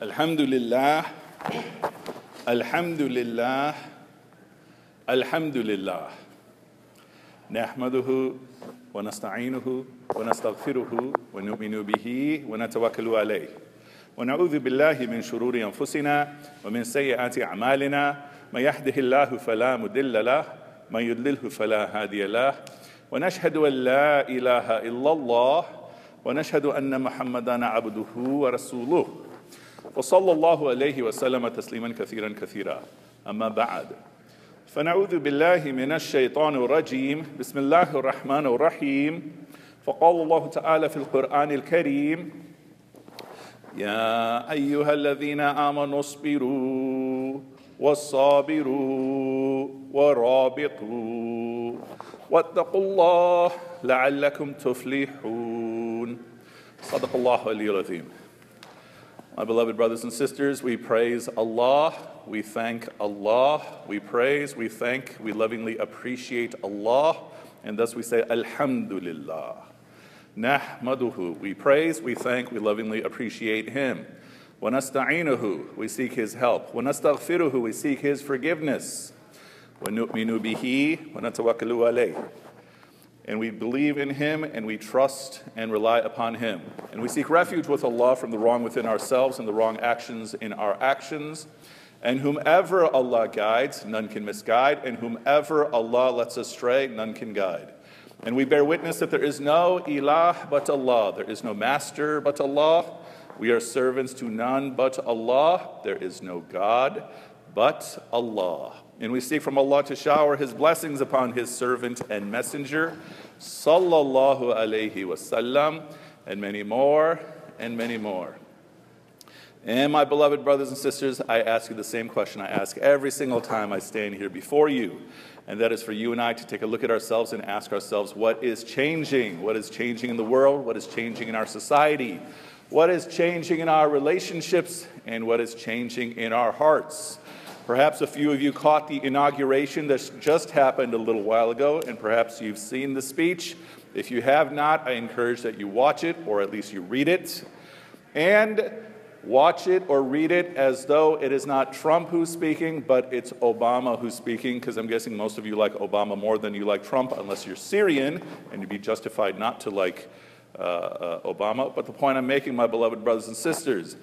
الحمد لله الحمد لله الحمد لله نحمده ونستعينه ونستغفره ونؤمن به ونتوكل عليه. ونعوذ بالله من شرور أنفسنا ومن سيئات أعمالنا. من يهده الله فلا مضل له من يضلله فلا هادي له. ونشهد أن لا إله إلا الله ونشهد أن محمدا عبده ورسوله. وصلى الله عليه وسلم تسليما كثيرا كثيرا. أما بعد فنعوذ بالله من الشيطان الرجيم. بسم الله الرحمن الرحيم. فقال الله تعالى في القرآن الكريم يا أيها الذين آمنوا اصبروا والصابروا ورابطوا واتقوا الله لعلكم تفلحون. صدق الله العظيم. My beloved brothers and sisters, we praise Allah, we thank Allah, we praise, we thank, we lovingly appreciate Allah, and thus we say Alhamdulillah. Nahmaduhu, we praise, we thank, we lovingly appreciate Him. Wanasta'inuhu, we seek His help. Wanastaghfiruhu, we seek His forgiveness. Wanu'minu bihi, wanatawakkalu alayh. And we believe in Him and we trust and rely upon Him. And we seek refuge with Allah from the wrong within ourselves and the wrong actions in our actions. And whomever Allah guides, none can misguide. And whomever Allah lets astray, none can guide. And we bear witness that there is no ilah but Allah. There is no master but Allah. We are servants to none but Allah. There is no God but Allah. And we seek from Allah to shower His blessings upon His servant and messenger, sallallahu alayhi wasallam, and many more, and many more. And my beloved brothers and sisters, I ask you the same question I ask every single time I stand here before you. And that is for you and I to take a look at ourselves and ask ourselves what is changing? What is changing in the world? What is changing in our society? What is changing in our relationships? And what is changing in our hearts? Perhaps a few of you caught the inauguration that just happened a little while ago, and perhaps you've seen the speech. If you have not, I encourage that you watch it, or at least you read it. And watch it or read it as though it is not Trump who's speaking, but it's Obama who's speaking, because I'm guessing most of you like Obama more than you like Trump, unless you're Syrian, and you'd be justified not to like uh, uh, Obama. But the point I'm making, my beloved brothers and sisters,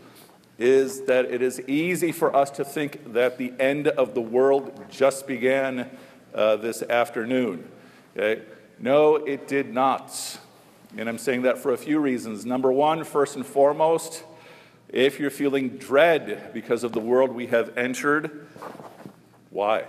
is that it is easy for us to think that the end of the world just began uh, this afternoon. Okay? No, it did not. And I'm saying that for a few reasons. Number one, first and foremost, if you're feeling dread because of the world we have entered, why?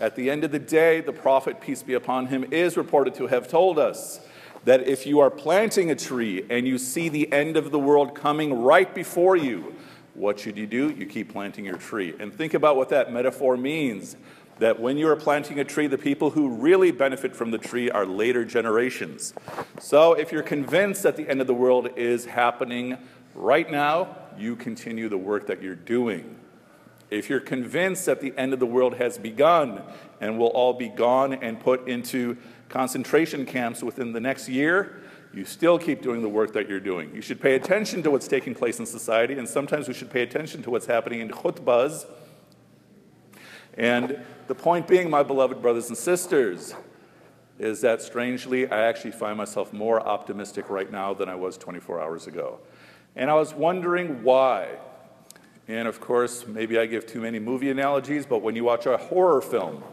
At the end of the day, the prophet, peace be upon him, is reported to have told us that if you are planting a tree and you see the end of the world coming right before you, what should you do? You keep planting your tree. And think about what that metaphor means that when you are planting a tree, the people who really benefit from the tree are later generations. So if you're convinced that the end of the world is happening right now, you continue the work that you're doing. If you're convinced that the end of the world has begun and will all be gone and put into concentration camps within the next year, you still keep doing the work that you're doing. You should pay attention to what's taking place in society, and sometimes we should pay attention to what's happening in khutbahs. And the point being, my beloved brothers and sisters, is that strangely, I actually find myself more optimistic right now than I was 24 hours ago. And I was wondering why. And of course, maybe I give too many movie analogies, but when you watch a horror film,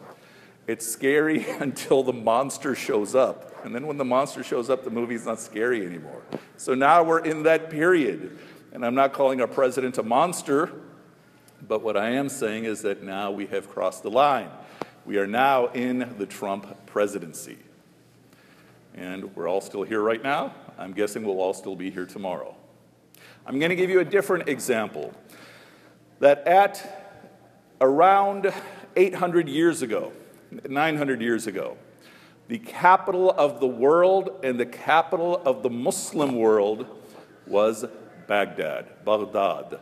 it's scary until the monster shows up. And then when the monster shows up, the movie's not scary anymore. So now we're in that period. And I'm not calling our president a monster, but what I am saying is that now we have crossed the line. We are now in the Trump presidency. And we're all still here right now. I'm guessing we'll all still be here tomorrow. I'm going to give you a different example. That at around 800 years ago, 900 years ago, the capital of the world and the capital of the Muslim world was Baghdad, Baghdad.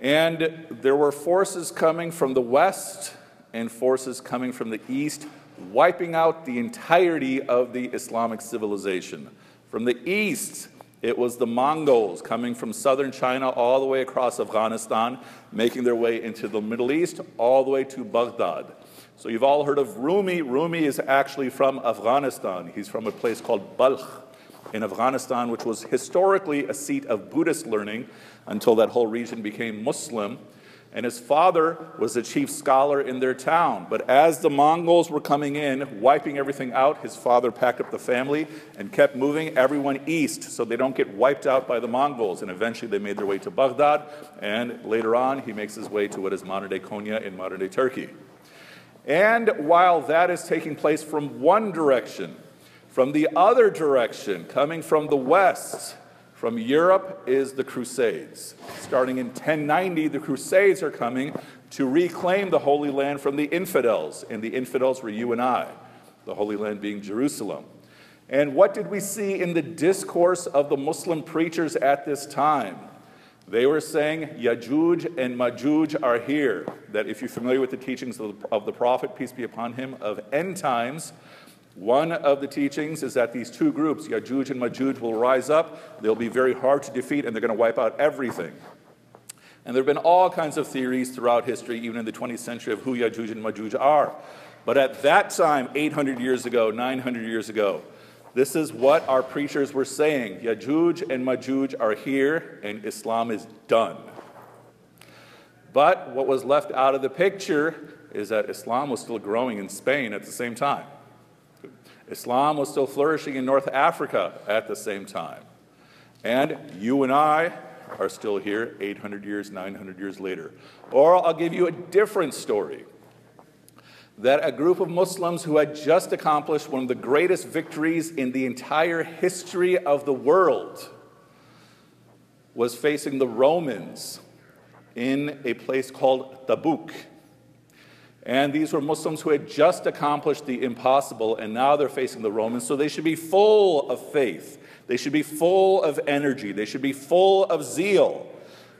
And there were forces coming from the west and forces coming from the east, wiping out the entirety of the Islamic civilization. From the east, It was the Mongols coming from southern China all the way across Afghanistan, making their way into the Middle East, all the way to Baghdad. So you've all heard of Rumi. Rumi is actually from Afghanistan. He's from a place called Balkh in Afghanistan, which was historically a seat of Buddhist learning until that whole region became Muslim. And his father was the chief scholar in their town. But as the Mongols were coming in, wiping everything out, his father packed up the family and kept moving everyone east so they don't get wiped out by the Mongols. And eventually they made their way to Baghdad. And later on, he makes his way to what is modern day Konya in modern day Turkey. And while that is taking place from one direction, from the other direction, coming from the west, from Europe, is the Crusades. Starting in 1090, the Crusades are coming to reclaim the Holy Land from the infidels, and the infidels were you and I, the Holy Land being Jerusalem. And what did we see in the discourse of the Muslim preachers at this time? They were saying, Yajuj and Majuj are here. That if you're familiar with the teachings of the, of the prophet, peace be upon him, of end times, one of the teachings is that these two groups, Yajuj and Majuj, will rise up. They'll be very hard to defeat, and they're going to wipe out everything. And there have been all kinds of theories throughout history, even in the 20th century, of who Yajuj and Majuj are. But at that time, 800 years ago, 900 years ago, this is what our preachers were saying. Yajuj and Majuj are here, and Islam is done. But what was left out of the picture is that Islam was still growing in Spain at the same time. Islam was still flourishing in North Africa at the same time. And you and I are still here 800 years, 900 years later. Or I'll give you a different story that a group of Muslims who had just accomplished one of the greatest victories in the entire history of the world was facing the Romans in a place called Tabuk. And these were Muslims who had just accomplished the impossible, and now they're facing the Romans. So they should be full of faith. They should be full of energy. They should be full of zeal.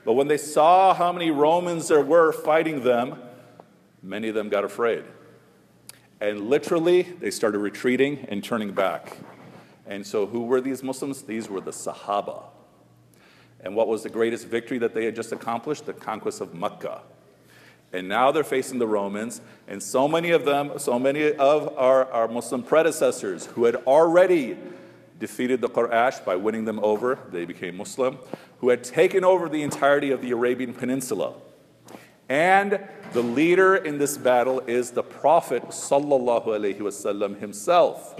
But when they saw how many Romans there were fighting them, many of them got afraid. And literally, they started retreating and turning back. And so, who were these Muslims? These were the Sahaba. And what was the greatest victory that they had just accomplished? The conquest of Mecca. And now they're facing the Romans, and so many of them, so many of our, our Muslim predecessors who had already defeated the Quraysh by winning them over, they became Muslim, who had taken over the entirety of the Arabian Peninsula. And the leader in this battle is the Prophet wasallam himself.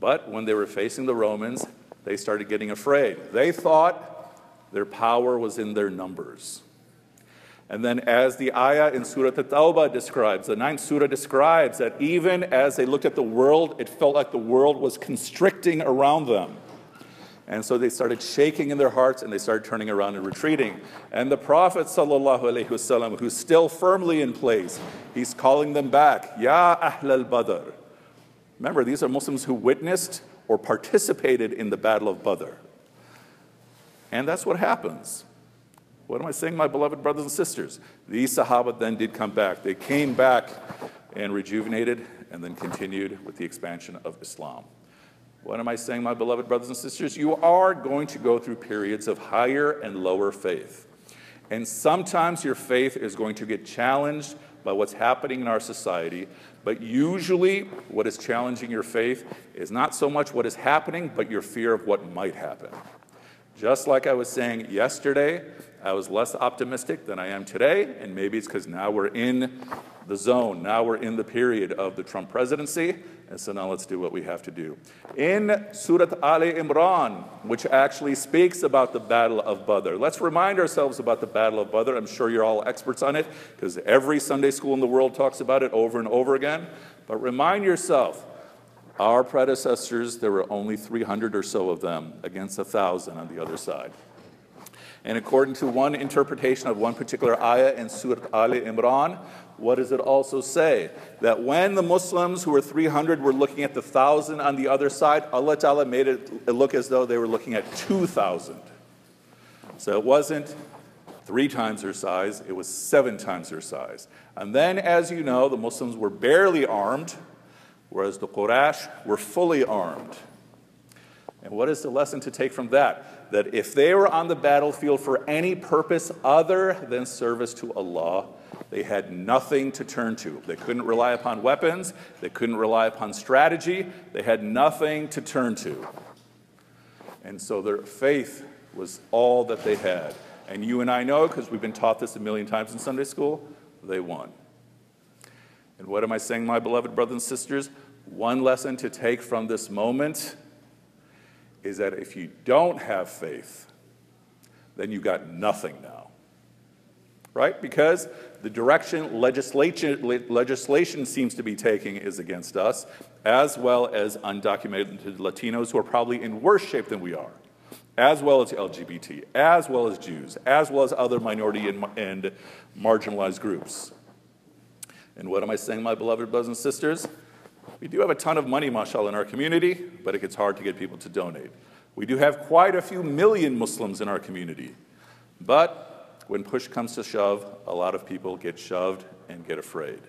But when they were facing the Romans, they started getting afraid. They thought their power was in their numbers. And then, as the ayah in Surah At-Tawbah describes, the ninth surah describes that even as they looked at the world, it felt like the world was constricting around them. And so they started shaking in their hearts and they started turning around and retreating. And the Prophet, وسلم, who's still firmly in place, he's calling them back, Ya Ahl al Badr. Remember, these are Muslims who witnessed or participated in the Battle of Badr. And that's what happens. What am I saying, my beloved brothers and sisters? These Sahaba then did come back. They came back and rejuvenated and then continued with the expansion of Islam. What am I saying, my beloved brothers and sisters? You are going to go through periods of higher and lower faith. And sometimes your faith is going to get challenged by what's happening in our society. But usually, what is challenging your faith is not so much what is happening, but your fear of what might happen. Just like I was saying yesterday, I was less optimistic than I am today, and maybe it's because now we're in the zone. Now we're in the period of the Trump presidency, and so now let's do what we have to do. In Surah Ali Imran, which actually speaks about the Battle of Badr, let's remind ourselves about the Battle of Badr. I'm sure you're all experts on it because every Sunday school in the world talks about it over and over again. But remind yourself, our predecessors, there were only 300 or so of them against a 1,000 on the other side. And according to one interpretation of one particular ayah in Surah Ali Imran, what does it also say? That when the Muslims who were 300 were looking at the 1,000 on the other side, Allah Ta'ala made it look as though they were looking at 2,000. So it wasn't three times their size, it was seven times their size. And then, as you know, the Muslims were barely armed, whereas the Quraysh were fully armed. And what is the lesson to take from that? That if they were on the battlefield for any purpose other than service to Allah, they had nothing to turn to. They couldn't rely upon weapons, they couldn't rely upon strategy, they had nothing to turn to. And so their faith was all that they had. And you and I know, because we've been taught this a million times in Sunday school, they won. And what am I saying, my beloved brothers and sisters? One lesson to take from this moment is that if you don't have faith, then you got nothing now. Right? Because the direction legislation, legislation seems to be taking is against us, as well as undocumented Latinos who are probably in worse shape than we are, as well as LGBT, as well as Jews, as well as other minority and, and marginalized groups. And what am I saying, my beloved brothers and sisters? We do have a ton of money, mashallah, in our community, but it gets hard to get people to donate. We do have quite a few million Muslims in our community, but when push comes to shove, a lot of people get shoved and get afraid.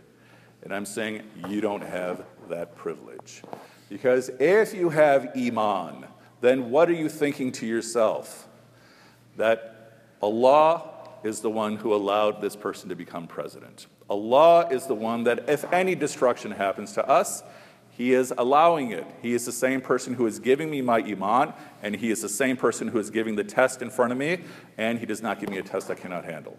And I'm saying you don't have that privilege. Because if you have Iman, then what are you thinking to yourself? That Allah is the one who allowed this person to become president. Allah is the one that, if any destruction happens to us, He is allowing it. He is the same person who is giving me my Iman, and He is the same person who is giving the test in front of me, and He does not give me a test I cannot handle.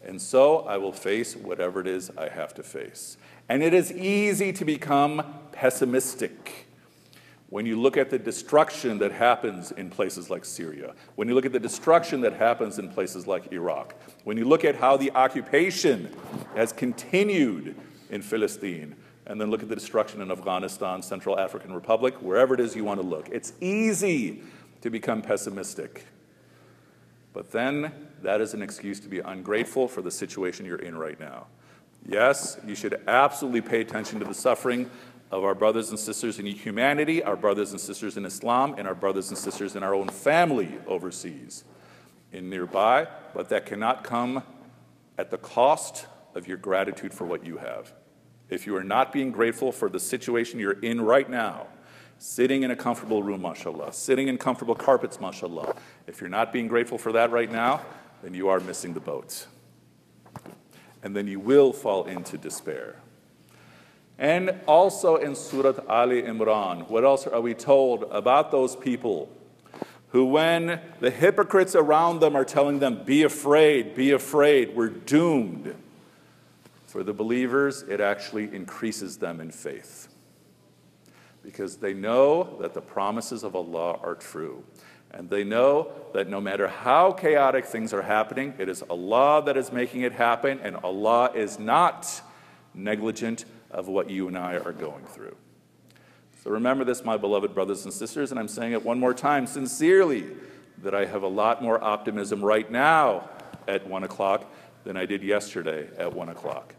And so I will face whatever it is I have to face. And it is easy to become pessimistic when you look at the destruction that happens in places like Syria, when you look at the destruction that happens in places like Iraq, when you look at how the occupation has continued in Philistine, and then look at the destruction in Afghanistan, Central African Republic, wherever it is you want to look, it's easy to become pessimistic. But then that is an excuse to be ungrateful for the situation you're in right now. Yes, you should absolutely pay attention to the suffering of our brothers and sisters in humanity, our brothers and sisters in Islam, and our brothers and sisters in our own family overseas, in nearby, but that cannot come at the cost of your gratitude for what you have. If you are not being grateful for the situation you're in right now, sitting in a comfortable room, mashallah, sitting in comfortable carpets, mashallah, if you're not being grateful for that right now, then you are missing the boat. And then you will fall into despair. And also in Surah Ali Imran, what else are we told about those people who, when the hypocrites around them are telling them, be afraid, be afraid, we're doomed. For the believers, it actually increases them in faith because they know that the promises of Allah are true. And they know that no matter how chaotic things are happening, it is Allah that is making it happen, and Allah is not negligent of what you and I are going through. So remember this, my beloved brothers and sisters, and I'm saying it one more time sincerely that I have a lot more optimism right now at 1 o'clock than I did yesterday at 1 o'clock.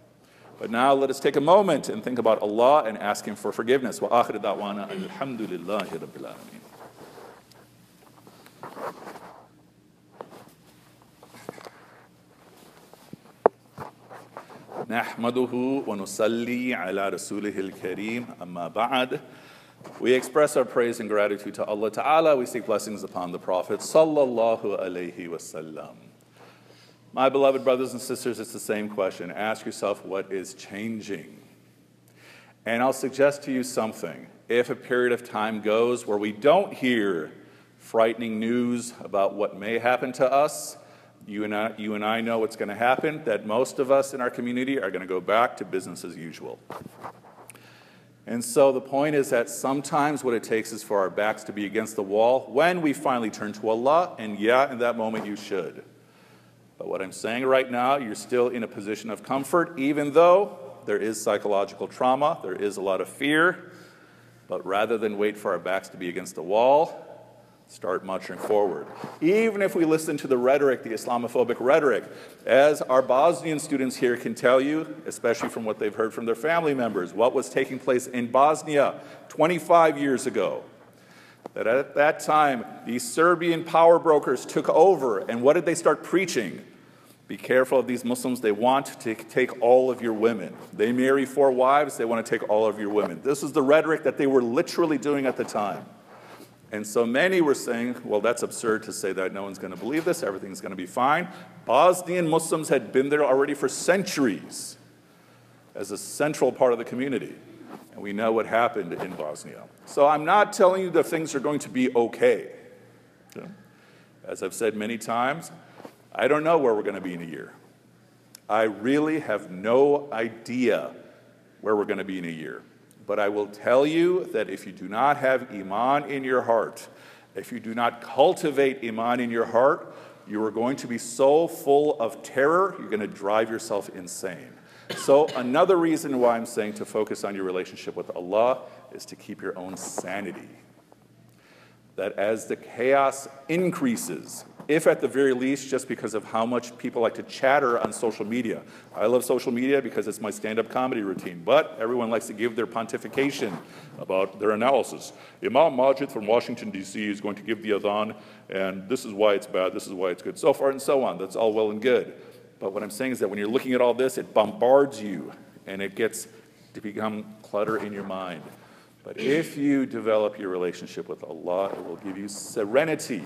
But now let us take a moment and think about Allah and ask Him for forgiveness. Wa akhir da'wana alhamdulillahi rabbil alameen. نحمده ونصلي على رسوله الكريم أما بعد We express our praise and gratitude to Allah Ta'ala. We seek blessings upon the Prophet Sallallahu Alaihi Wasallam. My beloved brothers and sisters, it's the same question. Ask yourself what is changing. And I'll suggest to you something. If a period of time goes where we don't hear frightening news about what may happen to us, you and I, you and I know what's going to happen, that most of us in our community are going to go back to business as usual. And so the point is that sometimes what it takes is for our backs to be against the wall when we finally turn to Allah, and yeah, in that moment you should. But what I'm saying right now, you're still in a position of comfort, even though there is psychological trauma, there is a lot of fear. But rather than wait for our backs to be against the wall, start marching forward. Even if we listen to the rhetoric, the Islamophobic rhetoric, as our Bosnian students here can tell you, especially from what they've heard from their family members, what was taking place in Bosnia 25 years ago. That at that time, these Serbian power brokers took over, and what did they start preaching? Be careful of these Muslims. They want to take all of your women. They marry four wives, they want to take all of your women. This is the rhetoric that they were literally doing at the time. And so many were saying, well, that's absurd to say that no one's going to believe this, everything's going to be fine. Bosnian Muslims had been there already for centuries as a central part of the community. And we know what happened in Bosnia. So I'm not telling you that things are going to be okay. As I've said many times, I don't know where we're going to be in a year. I really have no idea where we're going to be in a year. But I will tell you that if you do not have Iman in your heart, if you do not cultivate Iman in your heart, you are going to be so full of terror, you're going to drive yourself insane. So, another reason why I'm saying to focus on your relationship with Allah is to keep your own sanity. That as the chaos increases, if at the very least, just because of how much people like to chatter on social media. I love social media because it's my stand up comedy routine, but everyone likes to give their pontification about their analysis. Imam Majid from Washington, D.C. is going to give the adhan, and this is why it's bad, this is why it's good, so far and so on. That's all well and good. But what I'm saying is that when you're looking at all this, it bombards you and it gets to become clutter in your mind. But if you develop your relationship with Allah, it will give you serenity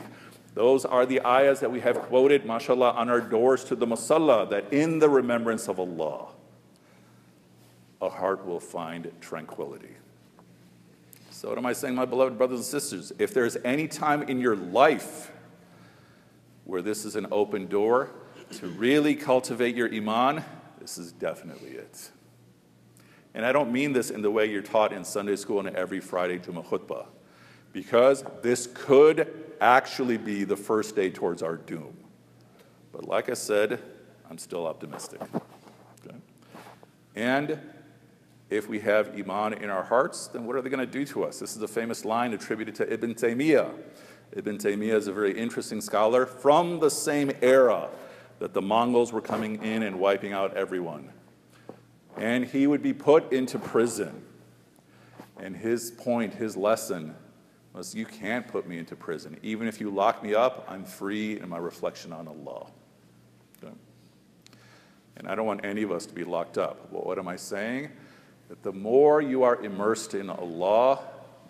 those are the ayahs that we have quoted, mashallah, on our doors to the musalla, that in the remembrance of Allah, a heart will find tranquility. So, what am I saying, my beloved brothers and sisters? If there's any time in your life where this is an open door to really cultivate your iman, this is definitely it. And I don't mean this in the way you're taught in Sunday school and every Friday Jummah khutbah, because this could actually be the first day towards our doom. But like I said, I'm still optimistic. Okay? And if we have Iman in our hearts, then what are they going to do to us? This is a famous line attributed to Ibn Taymiyyah. Ibn Taymiyyah is a very interesting scholar from the same era that the Mongols were coming in and wiping out everyone. And he would be put into prison. And his point, his lesson, was, You can't put me into prison. Even if you lock me up, I'm free in my reflection on Allah. Okay? And I don't want any of us to be locked up. Well, what am I saying? That the more you are immersed in Allah,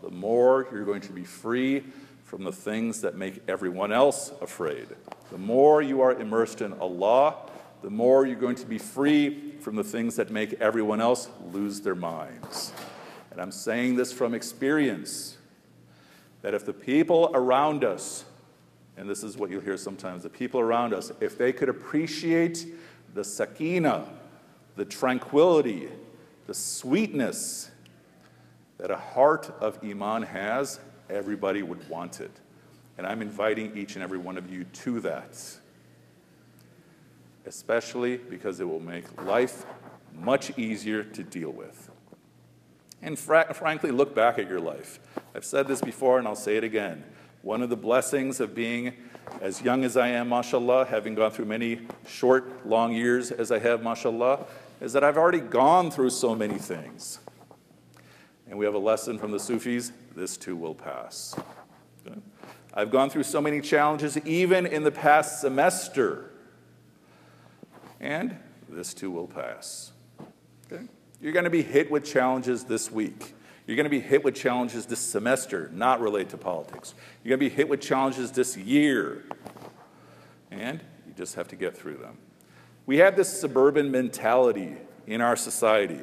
the more you're going to be free from the things that make everyone else afraid. The more you are immersed in Allah, the more you're going to be free from the things that make everyone else lose their minds. And I'm saying this from experience that if the people around us, and this is what you'll hear sometimes, the people around us, if they could appreciate the sakina, the tranquility, the sweetness that a heart of Iman has, everybody would want it. And I'm inviting each and every one of you to that, especially because it will make life much easier to deal with. And fr- frankly, look back at your life. I've said this before and I'll say it again. One of the blessings of being as young as I am, mashallah, having gone through many short, long years as I have, mashallah, is that I've already gone through so many things. And we have a lesson from the Sufis this too will pass. Okay? I've gone through so many challenges, even in the past semester. And this too will pass. Okay? You're going to be hit with challenges this week. You're going to be hit with challenges this semester, not related to politics. You're going to be hit with challenges this year. And you just have to get through them. We have this suburban mentality in our society.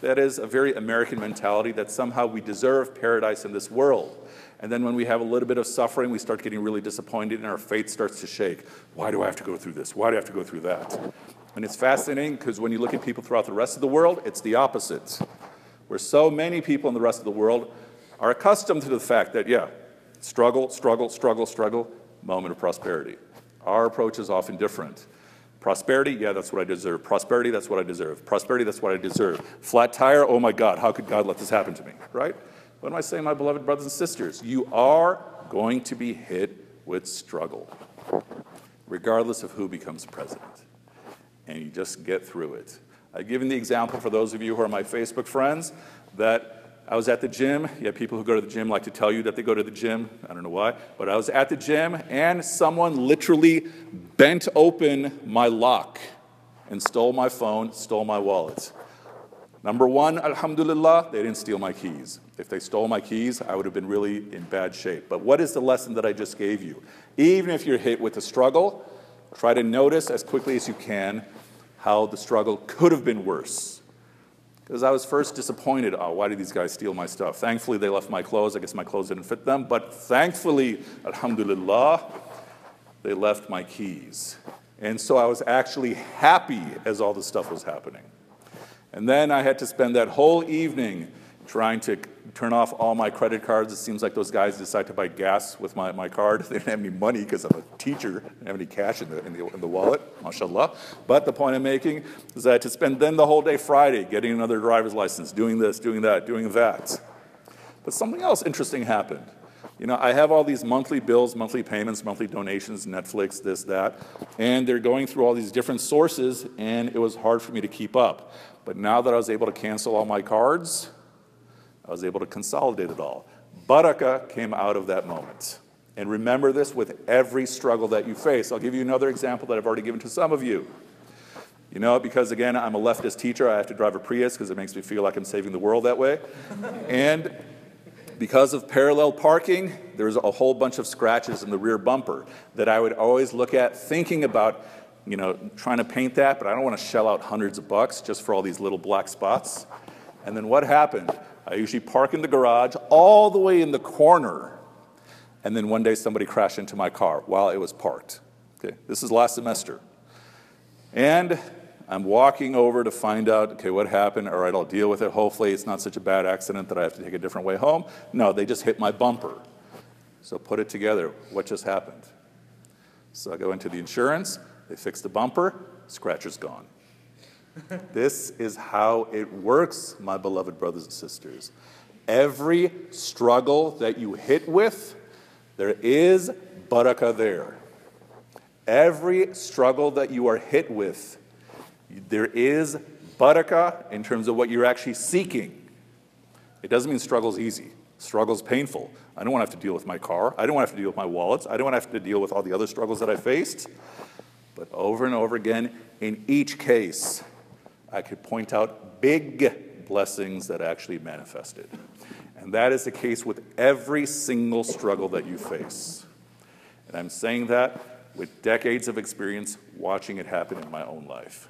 That is a very American mentality that somehow we deserve paradise in this world. And then when we have a little bit of suffering, we start getting really disappointed and our faith starts to shake. Why do I have to go through this? Why do I have to go through that? And it's fascinating because when you look at people throughout the rest of the world, it's the opposite. Where so many people in the rest of the world are accustomed to the fact that, yeah, struggle, struggle, struggle, struggle, moment of prosperity. Our approach is often different. Prosperity, yeah, that's what I deserve. Prosperity, that's what I deserve. Prosperity, that's what I deserve. Flat tire, oh my God, how could God let this happen to me, right? What am I saying, my beloved brothers and sisters? You are going to be hit with struggle, regardless of who becomes president and you just get through it. I've given the example for those of you who are my Facebook friends that I was at the gym. Yeah, people who go to the gym like to tell you that they go to the gym. I don't know why. But I was at the gym and someone literally bent open my lock and stole my phone, stole my wallet. Number one, alhamdulillah, they didn't steal my keys. If they stole my keys, I would have been really in bad shape. But what is the lesson that I just gave you? Even if you're hit with a struggle, try to notice as quickly as you can how the struggle could have been worse. Because I was first disappointed. Oh, why did these guys steal my stuff? Thankfully, they left my clothes. I guess my clothes didn't fit them. But thankfully, alhamdulillah, they left my keys. And so I was actually happy as all this stuff was happening. And then I had to spend that whole evening trying to turn off all my credit cards. It seems like those guys decide to buy gas with my, my card. They didn't have any money because I'm a teacher. I didn't have any cash in the, in, the, in the wallet, mashallah. But the point I'm making is that to spend then the whole day Friday getting another driver's license, doing this, doing that, doing that. But something else interesting happened. You know, I have all these monthly bills, monthly payments, monthly donations, Netflix, this, that, and they're going through all these different sources, and it was hard for me to keep up. But now that I was able to cancel all my cards, I was able to consolidate it all. Barakah came out of that moment. And remember this with every struggle that you face. I'll give you another example that I've already given to some of you. You know, because again, I'm a leftist teacher, I have to drive a Prius because it makes me feel like I'm saving the world that way. and because of parallel parking, there's a whole bunch of scratches in the rear bumper that I would always look at thinking about, you know, trying to paint that, but I don't want to shell out hundreds of bucks just for all these little black spots. And then what happened? I usually park in the garage all the way in the corner. And then one day somebody crashed into my car while it was parked. Okay, this is last semester. And I'm walking over to find out, okay, what happened? All right, I'll deal with it. Hopefully, it's not such a bad accident that I have to take a different way home. No, they just hit my bumper. So put it together. What just happened? So I go into the insurance, they fix the bumper, scratcher's gone. This is how it works, my beloved brothers and sisters. Every struggle that you hit with, there is barakah there. Every struggle that you are hit with, there is barakah in terms of what you're actually seeking. It doesn't mean struggle's easy. Struggle's painful. I don't want to have to deal with my car. I don't want to have to deal with my wallets. I don't want to have to deal with all the other struggles that I faced. But over and over again, in each case, I could point out big blessings that actually manifested. And that is the case with every single struggle that you face. And I'm saying that with decades of experience watching it happen in my own life.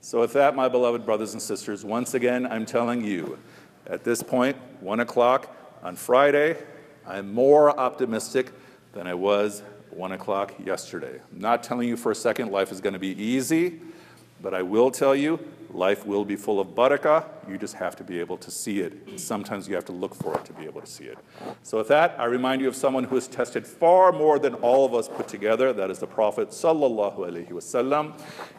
So, with that, my beloved brothers and sisters, once again, I'm telling you at this point, 1 o'clock on Friday, I'm more optimistic than I was 1 o'clock yesterday. I'm not telling you for a second life is going to be easy. But I will tell you, life will be full of barakah. You just have to be able to see it. Sometimes you have to look for it to be able to see it. So, with that, I remind you of someone who has tested far more than all of us put together. That is the Prophet sallallahu alaihi wasallam.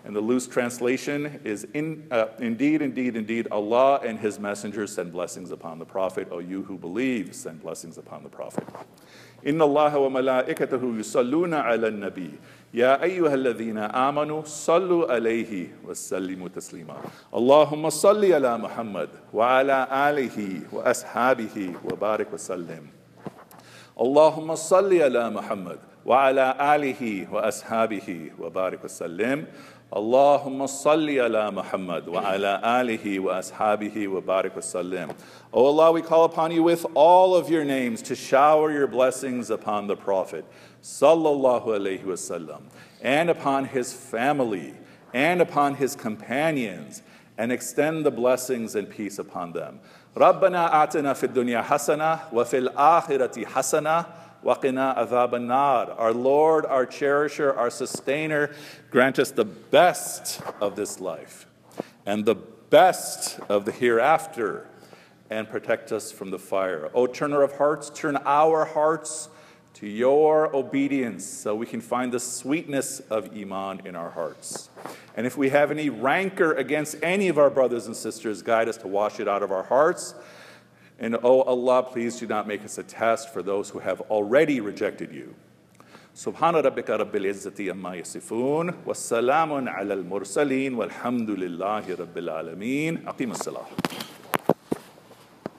And the loose translation is in, uh, indeed, indeed, indeed, Allah and His messengers send blessings upon the Prophet. O you who believe, send blessings upon the Prophet. إن الله وملائكته يصلون على النبي يا أيها الذين آمنوا صلوا عليه وسلموا تسليما اللهم صل على محمد وعلى آله وأصحابه وبارك وسلم اللهم صل على محمد وعلى آله وأصحابه وبارك وسلم اللهم صل على محمد وعلى آله وأصحابه وبارك وسلم O Allah, we call upon you with all of your names to shower your blessings upon the Prophet sallallahu alaihi wasallam and upon his family and upon his companions and extend the blessings and peace upon them. ربنا آتنا في الدنيا حسنة وفي الآخرة حسنة وقنا عذاب النار. Our Lord, our cherisher, our sustainer, grant us the best of this life and the best of the hereafter and protect us from the fire. O turner of hearts, turn our hearts to your obedience so we can find the sweetness of Iman in our hearts. And if we have any rancor against any of our brothers and sisters, guide us to wash it out of our hearts. And oh Allah, please do not make us a test for those who have already rejected you. سبحان ربك رب العزة عما يصفون والسلام على المرسلين والحمد لله رب العالمين أقيم الصلاة